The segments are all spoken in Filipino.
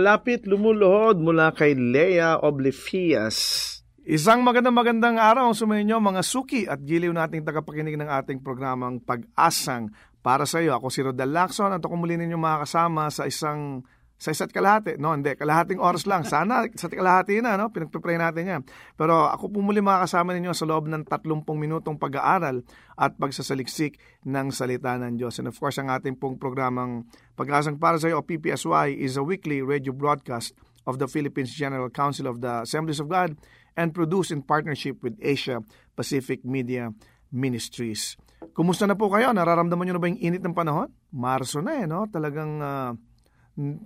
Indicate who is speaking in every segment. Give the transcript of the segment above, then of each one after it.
Speaker 1: Lumalapit, lumuluhod
Speaker 2: mula kay Lea Oblifias. Isang magandang magandang araw ang sumayin nyo mga suki at giliw nating tagapakinig ng ating programang Pag-asang para sa iyo. Ako si Rodel Lacson at ako muli ninyo makakasama sa isang sa isa't kalahati. No, hindi. Kalahating oras lang. Sana sa kalahati na, no? Pinagpipray natin yan. Pero ako po muli makakasama ninyo sa loob ng 30 minutong pag-aaral at pagsasaliksik ng salita ng Diyos. And of course, ang ating pong programang Pag-asang para sa iyo o PPSY is a weekly radio broadcast of the Philippines General Council of the Assemblies of God and produced in partnership with Asia Pacific Media Ministries. Kumusta na po kayo? Nararamdaman nyo na ba yung init ng panahon? Marso na eh, no? Talagang uh,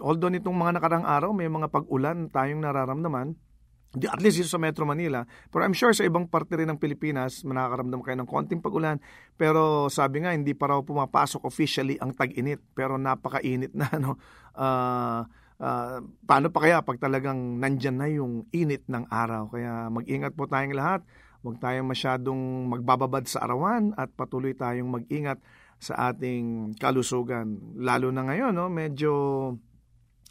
Speaker 2: although nitong mga nakarang araw may mga pag-ulan tayong nararamdaman, at least dito sa Metro Manila. Pero I'm sure sa ibang parte rin ng Pilipinas, nakakaramdam kayo ng konting pag-ulan. Pero sabi nga, hindi pa raw pumapasok officially ang tag-init. Pero napakainit na. No? Uh, uh, paano pa kaya pag talagang nandyan na yung init ng araw? Kaya mag-ingat po tayong lahat. Huwag tayong masyadong magbababad sa arawan at patuloy tayong mag-ingat sa ating kalusugan. Lalo na ngayon, no, medyo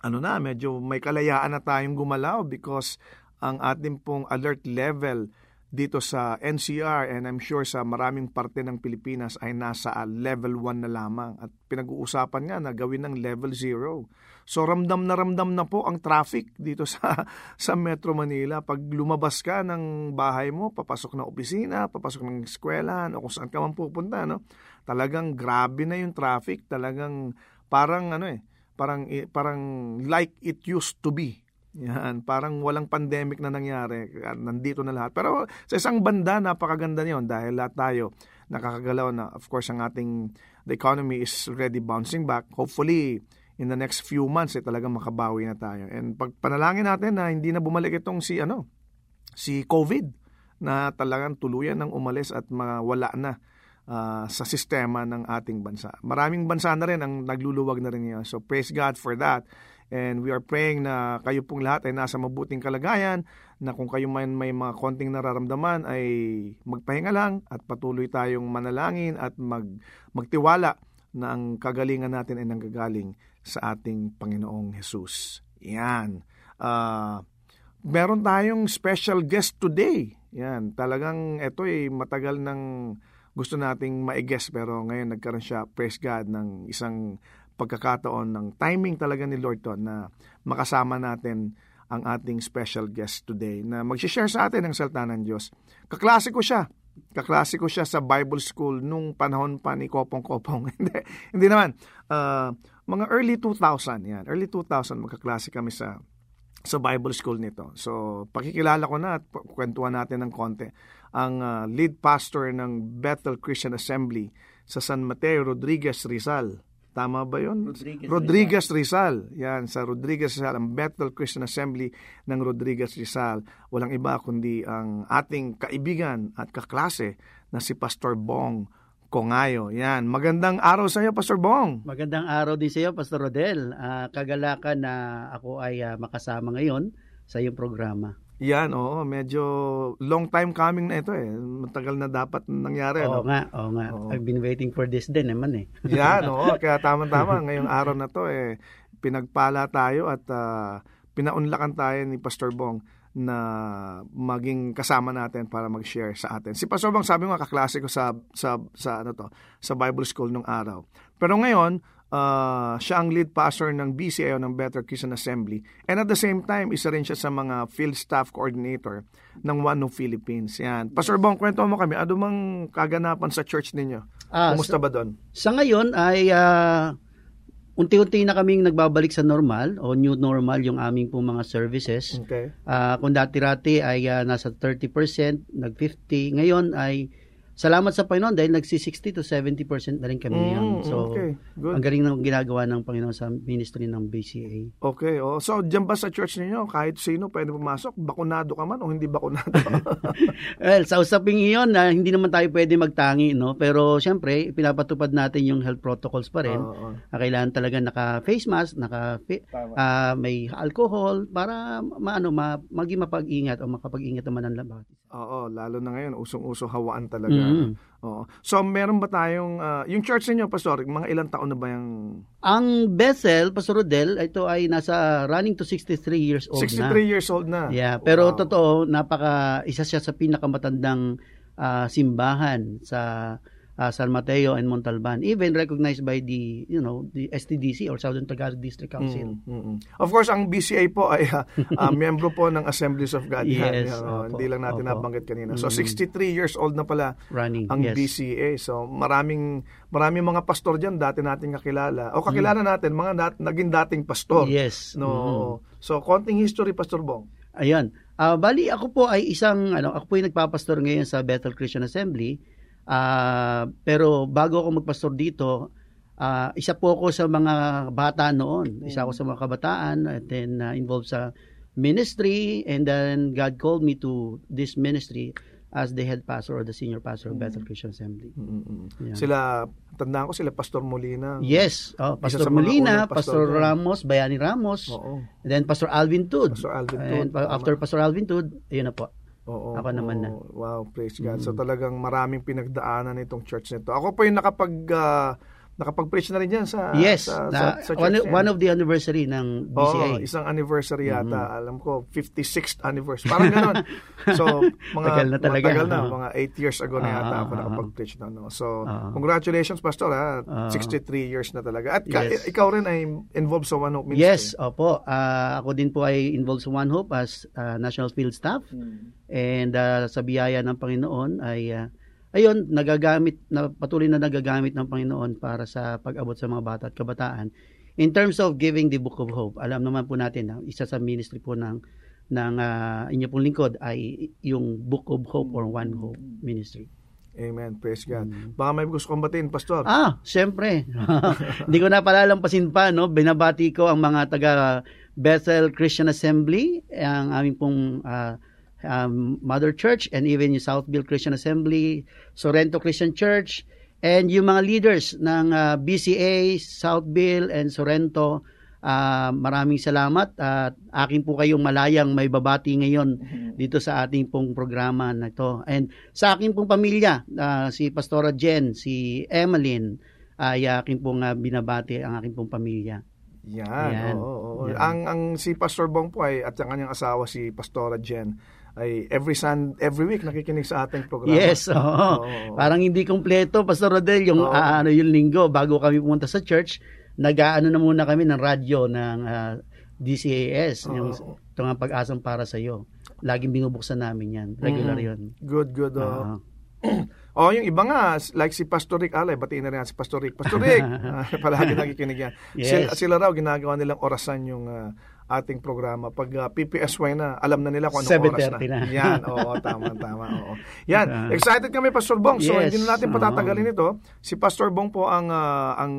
Speaker 2: ano na, medyo may kalayaan na tayong gumalaw because ang ating pong alert level dito sa NCR and I'm sure sa maraming parte ng Pilipinas ay nasa level 1 na lamang at pinag-uusapan nga na gawin ng level 0. So ramdam na ramdam na po ang traffic dito sa sa Metro Manila. Pag lumabas ka ng bahay mo, papasok ng opisina, papasok ng eskwelahan o kung saan ka man pupunta, no? Talagang grabe na yung traffic, talagang parang ano eh, parang parang like it used to be yan, parang walang pandemic na nangyari. Nandito na lahat. Pero sa isang banda, napakaganda niyon dahil lahat tayo nakakagalaw na. Of course, ang ating the economy is already bouncing back. Hopefully, in the next few months, eh, talagang makabawi na tayo. And pagpanalangin natin na hindi na bumalik itong si, ano, si COVID na talagang tuluyan ng umalis at mawala na uh, sa sistema ng ating bansa. Maraming bansa na rin ang nagluluwag na rin ngayon. So praise God for that. And we are praying na kayo pong lahat ay nasa mabuting kalagayan, na kung kayo man may mga konting nararamdaman ay magpahinga lang at patuloy tayong manalangin at mag, magtiwala na ang kagalingan natin ay nanggagaling sa ating Panginoong Jesus. Yan. Uh, meron tayong special guest today. Yan, talagang ito ay matagal ng gusto nating ma-guest pero ngayon nagkaroon siya, praise God, ng isang pagkakataon ng timing talaga ni Lord to na makasama natin ang ating special guest today na mag-share sa atin ng salita ng Diyos. Kaklase ko siya. Kaklase ko siya sa Bible School nung panahon pa ni Kopong Kopong. hindi, hindi naman. Uh, mga early 2000 yan. Early 2000 magkaklase kami sa sa Bible School nito. So, pakikilala ko na at kwentuhan natin ng konti. Ang uh, lead pastor ng Bethel Christian Assembly sa San Mateo Rodriguez Rizal Tama ba yun?
Speaker 3: Rodriguez,
Speaker 2: Rodriguez Rizal. Yan, sa Rodriguez Rizal, ang Bethel Christian Assembly ng Rodriguez Rizal. Walang iba kundi ang ating kaibigan at kaklase na si Pastor Bong Kongayo. Yan, magandang araw sa iyo, Pastor Bong.
Speaker 3: Magandang araw din sa iyo, Pastor Rodel. Uh, kagalakan na ako ay uh, makasama ngayon sa iyong programa.
Speaker 2: Yan, oo, medyo long time coming na ito eh. Matagal na dapat nangyari.
Speaker 3: Oo no? nga, oo nga. Oo. I've been waiting for this din naman eh.
Speaker 2: Yan, oo, kaya tama-tama. Ngayong araw na to eh, pinagpala tayo at uh, pinaunlakan tayo ni Pastor Bong na maging kasama natin para mag-share sa atin. Si Pastor Bong sabi mo kaklase ko sa sa sa ano to, sa Bible School nung araw. Pero ngayon, uh, siya ang lead pastor ng BCAO ng Better Christian Assembly. And at the same time, isa rin siya sa mga field staff coordinator ng One of Philippines. Yan. Pastor Bong, kwento mo kami, ano mang kaganapan sa church ninyo? Ah, Kumusta ba doon?
Speaker 3: Sa ngayon ay uh, unti-unti na kaming nagbabalik sa normal o new normal yung aming pong mga services.
Speaker 2: Okay.
Speaker 3: Uh, kung dati-rati ay uh, nasa 30%, nag-50, ngayon ay salamat sa Panginoon dahil nagsi-60 to 70% na rin kami mm, yan. So, okay. Good. ang galing ng ginagawa ng Panginoon sa ministry ng BCA.
Speaker 2: Okay. Oh. So, dyan ba sa church ninyo, kahit sino pwede pumasok, bakunado ka man o hindi bakunado?
Speaker 3: well, sa usaping iyon, na hindi naman tayo pwede magtangi, no? Pero, syempre, pinapatupad natin yung health protocols pa rin. Oh, oh. kailangan talaga naka-face mask, naka uh, may alcohol, para maano, ma, maging mapag-ingat o makapag-ingat naman ang labat.
Speaker 2: Oo, lalo na ngayon, usong-uso hawaan talaga.
Speaker 3: Mm.
Speaker 2: Oo. So, meron ba tayong, ah, yung church ninyo, Pastor, mga ilang taon na ba yung...
Speaker 3: Ang Bethel, Pastor Rodel, ito ay nasa running to 63 years old
Speaker 2: 63
Speaker 3: na.
Speaker 2: years old na.
Speaker 3: Yeah, pero
Speaker 2: Wow.
Speaker 3: totoo, napaka isa siya sa pinakamatandang ah, simbahan sa ah, San Mateo and Montalban, even recognized by the, you know, the STDC or Southern Tagalog District Council.
Speaker 2: Mm, mm, mm. Of course, ang BCA po ay ah, ah, miyembro po ng Assemblies of God.
Speaker 3: Yes,
Speaker 2: Yan,
Speaker 3: opo,
Speaker 2: hindi lang natin
Speaker 3: opo.
Speaker 2: nabanggit kanina. So,
Speaker 3: Mm.
Speaker 2: 63 years old na pala
Speaker 3: Running,
Speaker 2: ang
Speaker 3: yes.
Speaker 2: BCA. So, maraming maraming mga pastor diyan dati nating kakilala. O kakilala natin mga dat, naging dating pastor.
Speaker 3: Mm. Yes.
Speaker 2: No.
Speaker 3: Mhm.
Speaker 2: So, konting history Pastor Bong.
Speaker 3: Ayan. Ah, bali ako po ay isang ano, ako po ay nagpapastor ngayon sa Bethel Christian Assembly. Ah, pero bago ako magpastor dito, ah, isa po ako sa mga bata noon. Isa ako sa mga kabataan and then ah, involved sa ministry and then God called me to this ministry as the head pastor or the senior pastor of Bethel Christian Assembly.
Speaker 2: Mm-mm.
Speaker 3: Yeah.
Speaker 2: Sila, tandaan ko sila Pastor Molina.
Speaker 3: Yes, oh, Pastor Molina,
Speaker 2: pastor
Speaker 3: Pastor. Ramos, Bayani Ramos,
Speaker 2: Oo.
Speaker 3: and then Pastor Alvin Tud.
Speaker 2: Pastor Alvin
Speaker 3: And
Speaker 2: Tud, tama.
Speaker 3: after Pastor Alvin Tud, ayun na po.
Speaker 2: Oo,
Speaker 3: Ako naman na.
Speaker 2: Wow, praise God. So
Speaker 3: Mm.
Speaker 2: talagang maraming pinagdaanan itong church nito. Ako po yung nakapag ah, nakapag-preach na rin yan sa
Speaker 3: Yes,
Speaker 2: sa,
Speaker 3: na,
Speaker 2: sa, sa
Speaker 3: one,
Speaker 2: yan.
Speaker 3: one of the anniversary ng BCA.
Speaker 2: isang anniversary yata.
Speaker 3: Mhm.
Speaker 2: Alam ko, 56th anniversary. Parang ganun. so, mga,
Speaker 3: Tagal na talaga.
Speaker 2: Matagal na. Mga 8 years ago na yata
Speaker 3: Ah,
Speaker 2: ako
Speaker 3: ah,
Speaker 2: nakapag-preach na. No? So,
Speaker 3: Ah.
Speaker 2: congratulations, Pastor. Ha?
Speaker 3: Ah.
Speaker 2: 63 years na talaga. At ka-
Speaker 3: Yes.
Speaker 2: ikaw rin ay involved sa One Hope Ministry.
Speaker 3: Yes, opo. Ah, ako din po ay involved sa One Hope as ah, National Field Staff. And ah, sa biyaya ng Panginoon ay ah, ayun, nagagamit na patuloy na nagagamit ng Panginoon para sa pag-abot sa mga bata at kabataan. In terms of giving the Book of Hope, alam naman po natin na isa sa ministry po ng ng ah, inyo pong lingkod ay yung Book of Hope or One Hope Ministry.
Speaker 2: Amen. Praise God. Baka may gusto kong batiin, Pastor.
Speaker 3: Ah, syempre. Hindi ko na palalampasin pa, no? Binabati ko ang mga taga Bethel Christian Assembly, ang aming pong ah, um, Mother Church, and even yung Southville Christian Assembly, Sorrento Christian Church, and yung mga leaders ng ah, BCA, Southville, and Sorrento. Ah, maraming salamat at akin po kayong malayang may babati ngayon dito sa ating pong programa na ito. And sa aking pong pamilya, ah, si Pastora Jen, si Emmeline, ay aking pong ah, binabati ang aking pong pamilya.
Speaker 2: Yan.
Speaker 3: Yan.
Speaker 2: Oo, oo.
Speaker 3: Yan.
Speaker 2: Ang ang si Pastor Bong po ay at ang kanyang asawa si Pastora Jen ay every sun every week nakikinig sa ating programa.
Speaker 3: Yes, oo.
Speaker 2: Oo.
Speaker 3: Parang hindi kompleto, Pastor Rodel, yung
Speaker 2: Oo.
Speaker 3: ah, ano yung linggo bago kami pumunta sa church, nag-aano na muna kami ng radyo ng ah, DCAS,
Speaker 2: Oo.
Speaker 3: yung ito nga pag-asang para sa iyo. Laging binubuksan namin yan. Regular
Speaker 2: Mhm.
Speaker 3: yun.
Speaker 2: Good, good. oo.
Speaker 3: Oo.
Speaker 2: Oh, yung iba nga, like si Pastor Rick Alay, batiin na rin si Pastor Rick. Pastor Rick, ah, palagi nakikinig yan. Sila,
Speaker 3: Yes.
Speaker 2: sila raw, ginagawa nilang orasan yung ah, ating programa. Pag ah, PPSY na, alam na nila kung anong oras na.
Speaker 3: 7:30 na.
Speaker 2: Yan, oo, tama, tama. Oo. Yan,
Speaker 3: Ah.
Speaker 2: excited kami, Pastor Bong. So,
Speaker 3: Yes,
Speaker 2: hindi na natin patatagalin ito. Si Pastor Bong po ang, ah, ang,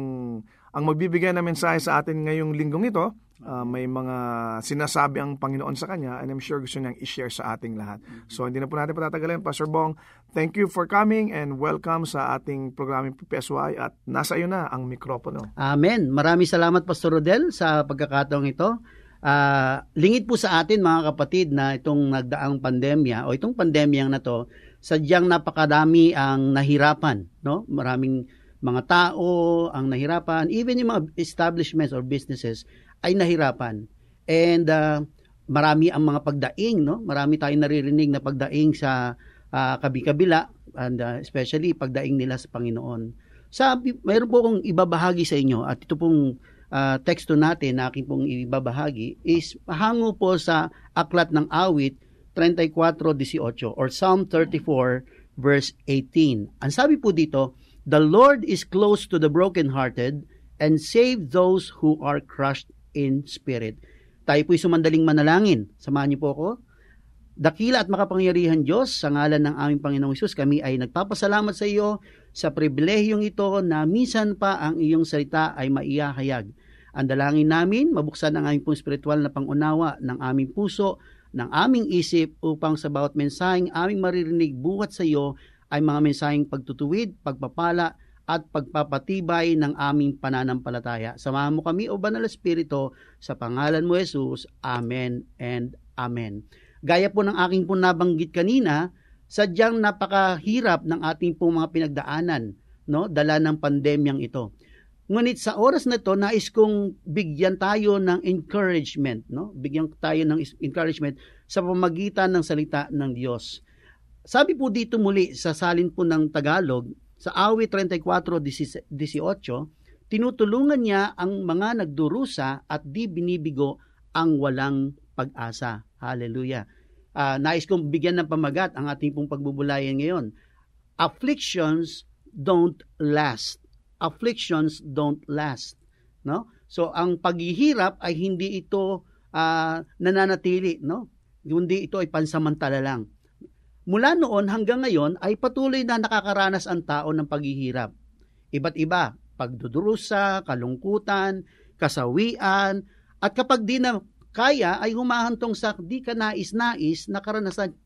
Speaker 2: ang magbibigay na mensahe sa atin ngayong linggong ito. Ah, may mga sinasabi ang Panginoon sa kanya and I'm sure gusto niyang i-share sa ating lahat. So hindi na po natin patatagalin. Pastor Bong, thank you for coming and welcome sa ating programang PPSY at nasa iyo na ang mikropono.
Speaker 3: Amen. Maraming salamat Pastor Rodel sa pagkakataong ito. Ah, lingid po sa atin mga kapatid na itong nagdaang pandemya o itong pandemyang na to, sadyang napakarami ang nahirapan, no? Maraming mga tao ang nahirapan, even yung mga establishments or businesses ay nahirapan. And ah, marami ang mga pagdaing, no? Marami tayong naririnig na pagdaing sa ah, kabi-kabila and ah, especially pagdaing nila sa Panginoon. Sabi, mayroon po akong ibabahagi sa inyo at ito pong ah, teksto natin na aking pong ibabahagi is hango po sa aklat ng awit 34:18 or Psalm 34 verse 18. Ang sabi po dito, The Lord is close to the brokenhearted and save those who are crushed in spirit. Tayo po'y sumandaling manalangin. Samahan niyo po ako. Dakila at makapangyarihan Diyos, sa ngalan ng aming Panginoong Isus, kami ay nagpapasalamat sa iyo sa pribilehiyong ito na minsan pa ang iyong salita ay maiyahayag. Ang dalangin namin, mabuksan ang aming pong spiritual na pangunawa ng aming puso, ng aming isip upang sa bawat mensaheng aming maririnig buhat sa iyo ay mga mensaheng pagtutuwid, pagpapala at pagpapatibay ng aming pananampalataya. Samahan mo kami o Banal Espiritu sa pangalan mo Jesus. Amen and Amen. Gaya po ng aking po nabanggit kanina, sadyang napakahirap ng ating pong mga pinagdaanan, no? Dala ng pandemyang ito. Ngunit sa oras na ito, nais kong bigyan tayo ng encouragement, no? Bigyan tayo ng encouragement sa pamagitan ng salita ng Diyos. Sabi po dito muli sa salin po ng Tagalog, sa awit 34:18, tinutulungan niya ang mga nagdurusa at di binibigo ang walang pag-asa. Hallelujah. Uh, nais kong bigyan ng pamagat ang ating pong pagbubulayan ngayon. Afflictions don't last afflictions don't last. No? So ang paghihirap ay hindi ito uh, nananatili, no? Kundi ito ay pansamantala lang. Mula noon hanggang ngayon ay patuloy na nakakaranas ang tao ng paghihirap. Iba't iba, pagdudurusa, kalungkutan, kasawian, at kapag di na kaya ay humahantong sa di ka nais-nais na karanasan.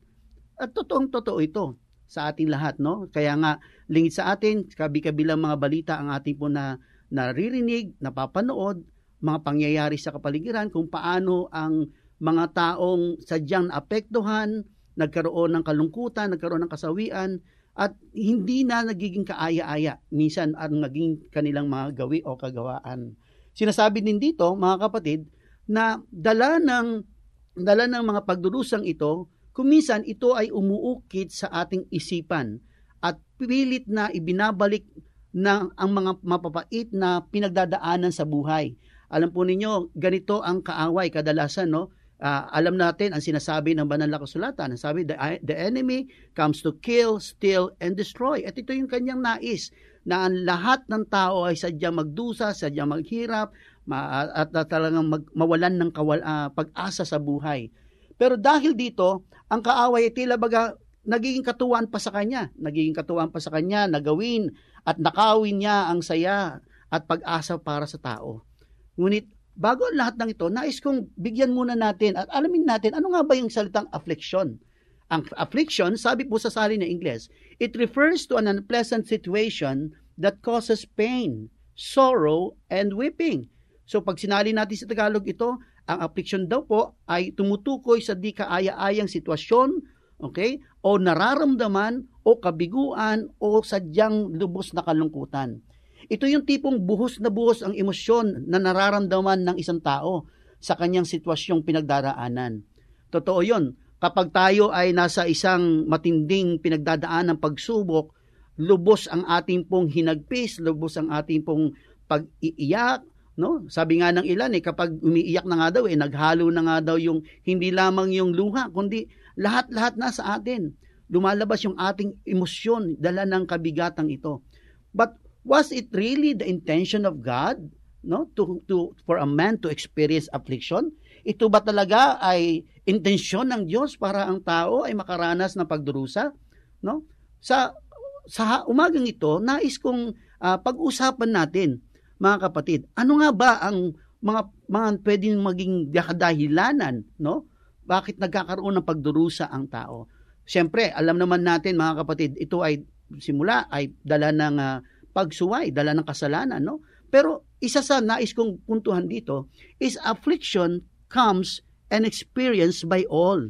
Speaker 3: At totoong totoo ito sa ating lahat, no? Kaya nga, lingid sa atin, kabi-kabilang mga balita ang ating po na naririnig, napapanood, mga pangyayari sa kapaligiran, kung paano ang mga taong sadyang naapektuhan, nagkaroon ng kalungkutan, nagkaroon ng kasawian, at hindi na nagiging kaaya-aya minsan ang naging kanilang mga gawi o kagawaan. Sinasabi din dito, mga kapatid, na dala ng dala ng mga pagdurusang ito Kuminsan ito ay umuukit sa ating isipan at pilit na ibinabalik ng ang mga mapapait na pinagdadaanan sa buhay. Alam po ninyo, ganito ang kaaway kadalasan, no? Uh, alam natin ang sinasabi ng banal na kasulatan. Sabi, the, the enemy comes to kill, steal, and destroy. At ito yung kanyang nais na ang lahat ng tao ay sadyang magdusa, sadyang maghirap, ma- at, at talagang mag, mawalan ng kawal, uh, pag-asa sa buhay. Pero dahil dito, ang kaaway ay tila baga nagiging katuwaan pa sa kanya. Nagiging katuwaan pa sa kanya na gawin at nakawin niya ang saya at pag-asa para sa tao. Ngunit bago ang lahat ng ito, nais kong bigyan muna natin at alamin natin ano nga ba yung salitang affliction. Ang affliction, sabi po sa salin na Ingles, it refers to an unpleasant situation that causes pain, sorrow, and weeping. So pag sinali natin sa Tagalog ito, ang affliction daw po ay tumutukoy sa di kaaya-ayang sitwasyon, okay? O nararamdaman o kabiguan o sadyang lubos na kalungkutan. Ito yung tipong buhos na buhos ang emosyon na nararamdaman ng isang tao sa kanyang sitwasyong pinagdaraanan. Totoo yon. Kapag tayo ay nasa isang matinding pinagdadaan ng pagsubok, lubos ang ating pong hinagpis, lubos ang ating pong pag-iiyak, No? Sabi nga ng ilan eh kapag umiiyak na nga daw eh naghalo na nga daw yung hindi lamang yung luha kundi lahat-lahat na sa atin. Lumalabas yung ating emosyon dala ng kabigatang ito. But was it really the intention of God no to to for a man to experience affliction? Ito ba talaga ay intensyon ng Diyos para ang tao ay makaranas ng pagdurusa? No? Sa sa umagang ito, nais kong uh, pag-usapan natin mga kapatid, ano nga ba ang mga mga pwedeng maging kadahilanan, no? Bakit nagkakaroon ng pagdurusa ang tao? Siyempre, alam naman natin mga kapatid, ito ay simula ay dala ng uh, pagsuway, dala ng kasalanan, no? Pero isa sa nais kong puntuhan dito is affliction comes and experienced by all.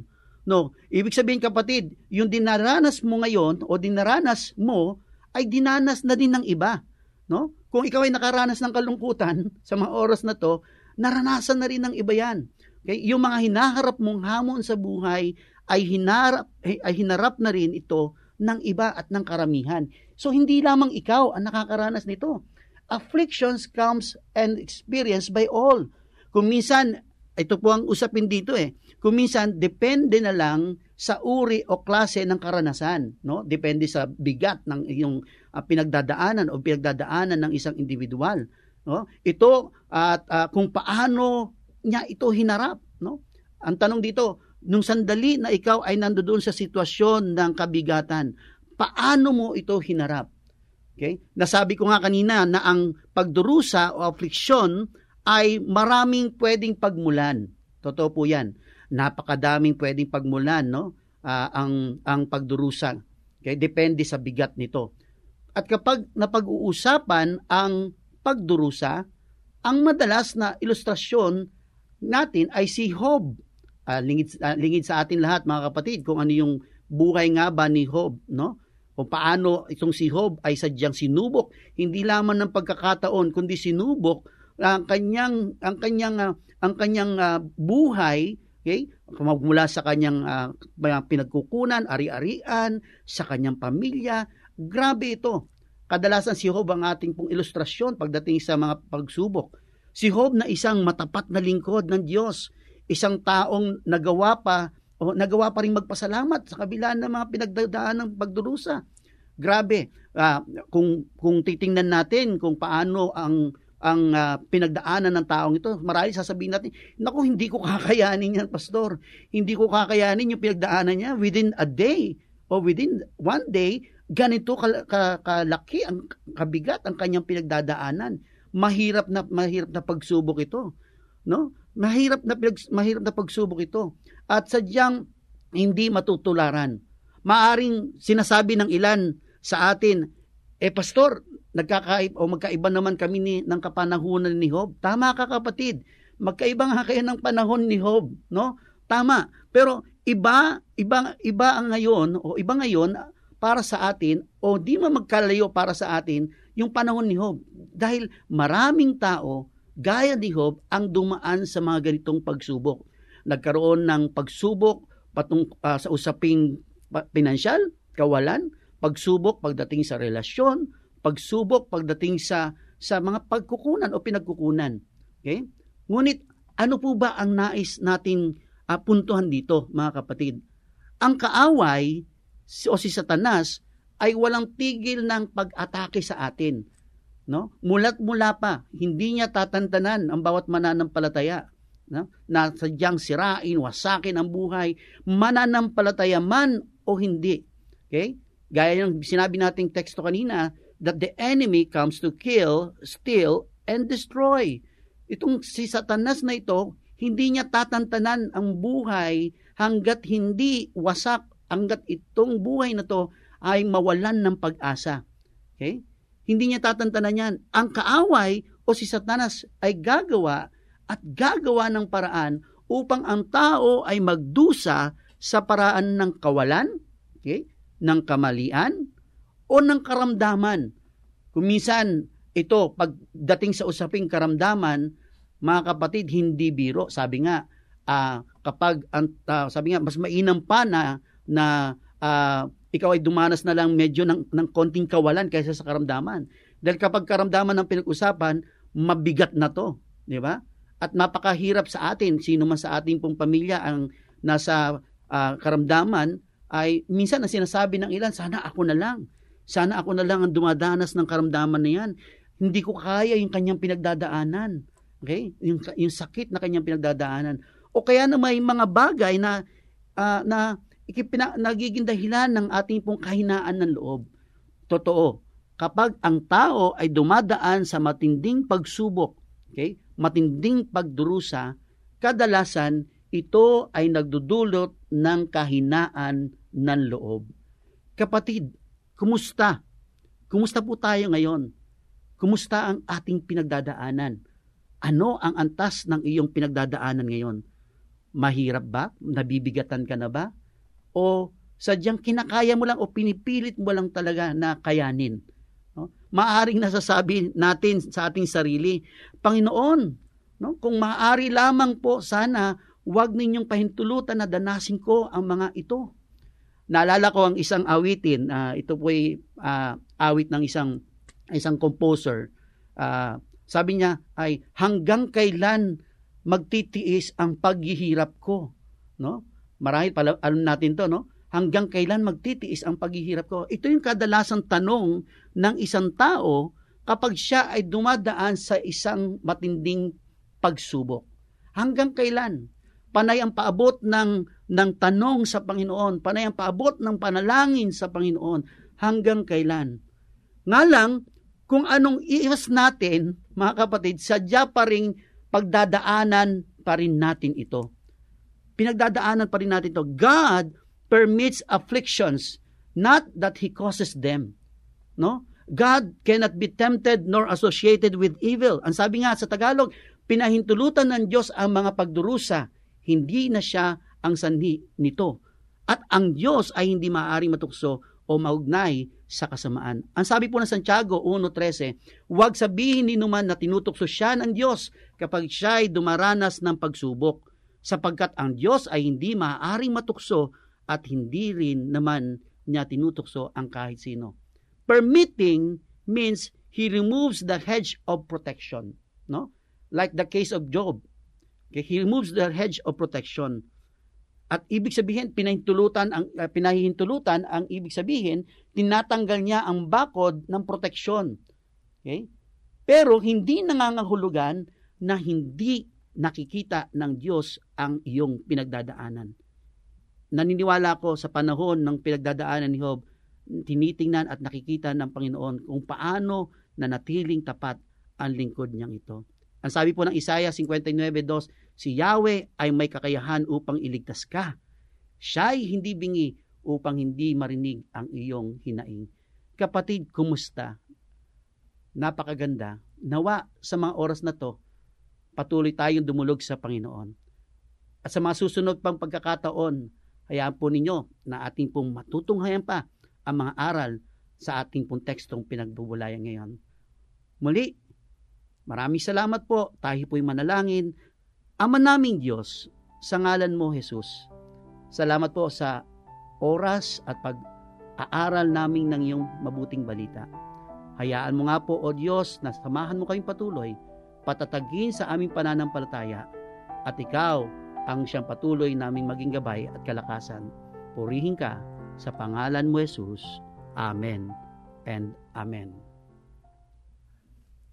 Speaker 3: No, ibig sabihin kapatid, yung dinaranas mo ngayon o dinaranas mo ay dinanas na din ng iba, no? Kung ikaw ay nakaranas ng kalungkutan sa mga oras na to, naranasan na rin ng iba yan. Okay? Yung mga hinaharap mong hamon sa buhay ay hinarap, ay hinarap na rin ito ng iba at ng karamihan. So hindi lamang ikaw ang nakakaranas nito. Afflictions comes and experienced by all. Kung minsan, ito po ang usapin dito eh, kung minsan depende na lang sa uri o klase ng karanasan, no? Depende sa bigat ng iyong uh, pinagdadaanan o pinagdadaanan ng isang individual, no? Ito at uh, kung paano niya ito hinarap, no? Ang tanong dito, nung sandali na ikaw ay nandoon sa sitwasyon ng kabigatan, paano mo ito hinarap? Okay? Nasabi ko nga kanina na ang pagdurusa o affliction ay maraming pwedeng pagmulan. Totoo po 'yan napakadaming pwedeng pagmulan no? Uh, ang ang pagdurusa. Okay? Depende sa bigat nito. At kapag napag-uusapan ang pagdurusa ang madalas na ilustrasyon natin ay si Job uh, lingid uh, lingid sa atin lahat mga kapatid kung ano yung buhay nga ba ni Job, no? O paano itong si Job ay sadyang sinubok, hindi lamang ng pagkakataon kundi sinubok ang kanyang ang kanyang uh, ang kanyang uh, buhay, okay? Mula sa kanyang uh, pinagkukunan, ari-arian, sa kanyang pamilya. Grabe ito. Kadalasan si Job ang ating pong ilustrasyon pagdating sa mga pagsubok. Si Job na isang matapat na lingkod ng Diyos, isang taong nagawa pa o nagawa pa rin magpasalamat sa kabila ng mga pinagdadaan ng pagdurusa. Grabe, uh, kung kung titingnan natin kung paano ang ang uh, pinagdaanan ng taong ito, marami sasabihin natin, naku, hindi ko kakayanin yan, pastor. Hindi ko kakayanin yung pinagdaanan niya within a day o within one day, ganito kal- ka- kalaki ang kabigat ang kanyang pinagdadaanan. Mahirap na mahirap na pagsubok ito, no? Mahirap na pinag, mahirap na pagsubok ito. At sadyang hindi matutularan. Maaring sinasabi ng ilan sa atin, eh pastor, nagkakaib o magkaiba naman kami ni, ng kapanahunan ni Job. Tama ka kapatid. Magkaiba nga kayo ng panahon ni Job, no? Tama. Pero iba, iba, iba ang ngayon o iba ngayon para sa atin o di man magkalayo para sa atin yung panahon ni Job. Dahil maraming tao gaya ni Job ang dumaan sa mga ganitong pagsubok. Nagkaroon ng pagsubok patung uh, sa usaping pinansyal, kawalan, pagsubok pagdating sa relasyon, pagsubok pagdating sa sa mga pagkukunan o pinagkukunan. Okay? Ngunit ano po ba ang nais nating uh, puntuhan dito, mga kapatid? Ang kaaway o si Satanas ay walang tigil ng pag-atake sa atin. No? Mulat mula pa, hindi niya tatantanan ang bawat mananampalataya. No? Na sadyang sirain, wasakin ang buhay, mananampalataya man o hindi. Okay? Gaya ng sinabi nating teksto kanina, that the enemy comes to kill, steal, and destroy. Itong si Satanas na ito, hindi niya tatantanan ang buhay hanggat hindi wasak, hanggat itong buhay na to ay mawalan ng pag-asa. Okay? Hindi niya tatantanan yan. Ang kaaway o si Satanas ay gagawa at gagawa ng paraan upang ang tao ay magdusa sa paraan ng kawalan, okay? ng kamalian, o ng karamdaman. Kung minsan, ito, pagdating sa usaping karamdaman, mga kapatid, hindi biro. Sabi nga, uh, kapag, uh, sabi nga, mas mainam pa na, na uh, ikaw ay dumanas na lang medyo ng, ng konting kawalan kaysa sa karamdaman. Dahil kapag karamdaman ng pinag-usapan, mabigat na to. Di ba? At napakahirap sa atin, sino man sa ating pong pamilya ang nasa uh, karamdaman, ay minsan ang sinasabi ng ilan, sana ako na lang. Sana ako na lang ang dumadanas ng karamdaman na yan. Hindi ko kaya yung kanyang pinagdadaanan. Okay? Yung, yung sakit na kanyang pinagdadaanan. O kaya na may mga bagay na uh, na ikipina, nagiging dahilan ng ating pong kahinaan ng loob. Totoo. Kapag ang tao ay dumadaan sa matinding pagsubok, okay? matinding pagdurusa, kadalasan ito ay nagdudulot ng kahinaan ng loob. Kapatid, kumusta? Kumusta po tayo ngayon? Kumusta ang ating pinagdadaanan? Ano ang antas ng iyong pinagdadaanan ngayon? Mahirap ba? Nabibigatan ka na ba? O sadyang kinakaya mo lang o pinipilit mo lang talaga na kayanin? No? Maaring nasasabi natin sa ating sarili, Panginoon, no? kung maaari lamang po sana, huwag ninyong pahintulutan na danasin ko ang mga ito naalala ko ang isang awitin, uh, ito po ay uh, awit ng isang isang composer. Uh, sabi niya ay hanggang kailan magtitiis ang paghihirap ko, no? Marahil pala alam natin 'to, no? Hanggang kailan magtitiis ang paghihirap ko? Ito yung kadalasang tanong ng isang tao kapag siya ay dumadaan sa isang matinding pagsubok. Hanggang kailan? Panay ang paabot ng ng tanong sa Panginoon, panay ang paabot ng panalangin sa Panginoon hanggang kailan. Nga lang, kung anong iwas natin, mga kapatid, sadya pa rin pagdadaanan pa rin natin ito. Pinagdadaanan pa rin natin ito. God permits afflictions, not that He causes them. No? God cannot be tempted nor associated with evil. Ang sabi nga sa Tagalog, pinahintulutan ng Diyos ang mga pagdurusa. Hindi na siya ang sanhi nito. At ang Diyos ay hindi maaaring matukso o maugnay sa kasamaan. Ang sabi po ng Santiago 1.13, huwag sabihin ni naman na tinutukso siya ng Diyos kapag siya ay dumaranas ng pagsubok, sapagkat ang Diyos ay hindi maaaring matukso at hindi rin naman niya tinutukso ang kahit sino. Permitting means he removes the hedge of protection, no? Like the case of Job. Okay, he removes the hedge of protection. At ibig sabihin, pinahintulutan ang uh, pinahihintulutan ang ibig sabihin, tinatanggal niya ang bakod ng proteksyon. Okay? Pero hindi nangangahulugan na hindi nakikita ng Diyos ang iyong pinagdadaanan. Naniniwala ko sa panahon ng pinagdadaanan ni Job, tinitingnan at nakikita ng Panginoon kung paano nanatiling tapat ang lingkod niyang ito. Ang sabi po ng Isaiah 59.2, si Yahweh ay may kakayahan upang iligtas ka. Siya ay hindi bingi upang hindi marinig ang iyong hinaing. Kapatid, kumusta? Napakaganda. Nawa sa mga oras na to, patuloy tayong dumulog sa Panginoon. At sa mga susunod pang pagkakataon, hayaan po ninyo na ating pong matutunghayan pa ang mga aral sa ating pong tekstong pinagbubulayan ngayon. Muli, Maraming salamat po. Tayo po'y manalangin. Ama naming Diyos, sa ngalan mo, Jesus, salamat po sa oras at pag-aaral namin ng iyong mabuting balita. Hayaan mo nga po, O Diyos, na samahan mo kaming patuloy, patatagin sa aming pananampalataya, at ikaw ang siyang patuloy naming maging gabay at kalakasan. Purihin ka sa pangalan mo, Jesus. Amen and Amen.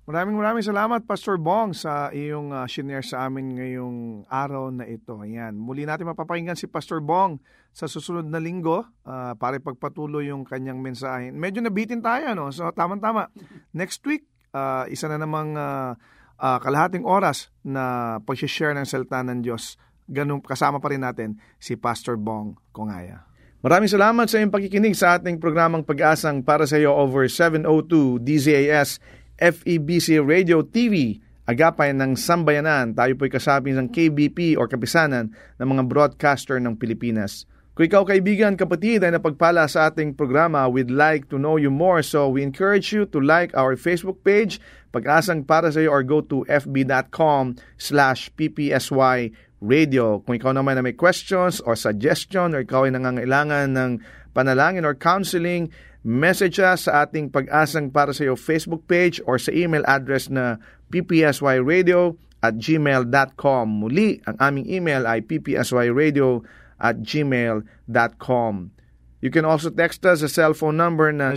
Speaker 2: Maraming maraming salamat Pastor Bong sa iyong uh, shinare sa amin ngayong araw na ito. Ayan. Muli natin mapapakinggan si Pastor Bong sa susunod na linggo uh, para pagpatuloy yung kanyang mensahe. Medyo nabitin tayo, no? So, tama-tama. Next week, uh, isa na namang uh, uh, kalahating oras na pag-share ng salita ng Diyos. Ganun, kasama pa rin natin si Pastor Bong Kongaya. Maraming salamat sa iyong pakikinig sa ating programang Pag-asang para sa iyo over 702 DZAS FEBC Radio TV, agapay ng sambayanan, tayo po'y kasabi ng KBP o kapisanan ng mga broadcaster ng Pilipinas. Kung ikaw kaibigan, kapatid ay napagpala sa ating programa, we'd like to know you more. So we encourage you to like our Facebook page, Pag-asang para sa iyo or go to fb.com slash ppsy radio. Kung ikaw naman na may questions or suggestion or ikaw ay nangangailangan ng panalangin or counseling, message us sa ating pag-asang para sa iyo Facebook page or sa email address na ppsyradio at gmail.com. Muli, ang aming email ay ppsyradio at gmail.com. You can also text us sa cellphone number na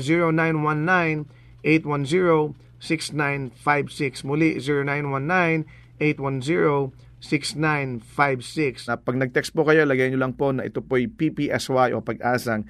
Speaker 2: 0919-810-6956. Muli, 0919-810-6956. Na pag nag-text po kayo, lagay nyo lang po na ito po'y PPSY o pag-asang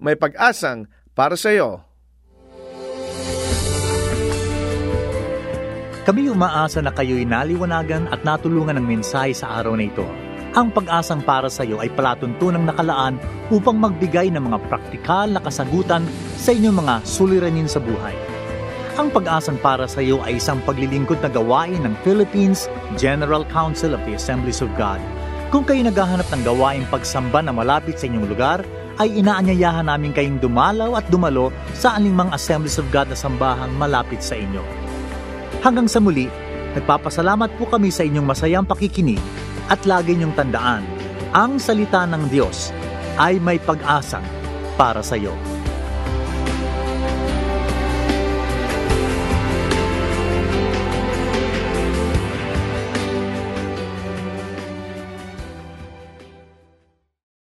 Speaker 2: may pag-asang para sa iyo.
Speaker 4: Kami umaasa na kayo'y naliwanagan at natulungan ng mensahe sa araw na ito. Ang pag-asang para sa iyo ay palatuntunang nakalaan upang magbigay ng mga praktikal na kasagutan sa inyong mga suliranin sa buhay. Ang pag-asang para sa iyo ay isang paglilingkod na gawain ng Philippines General Council of the Assemblies of God. Kung kayo naghahanap ng gawain pagsamba na malapit sa inyong lugar, ay inaanyayahan namin kayong dumalaw at dumalo sa aningmang Assemblies of God na sambahang malapit sa inyo. Hanggang sa muli, nagpapasalamat po kami sa inyong masayang pakikinig at lagi niyong tandaan, ang salita ng Diyos ay may pag-asa para sa iyo.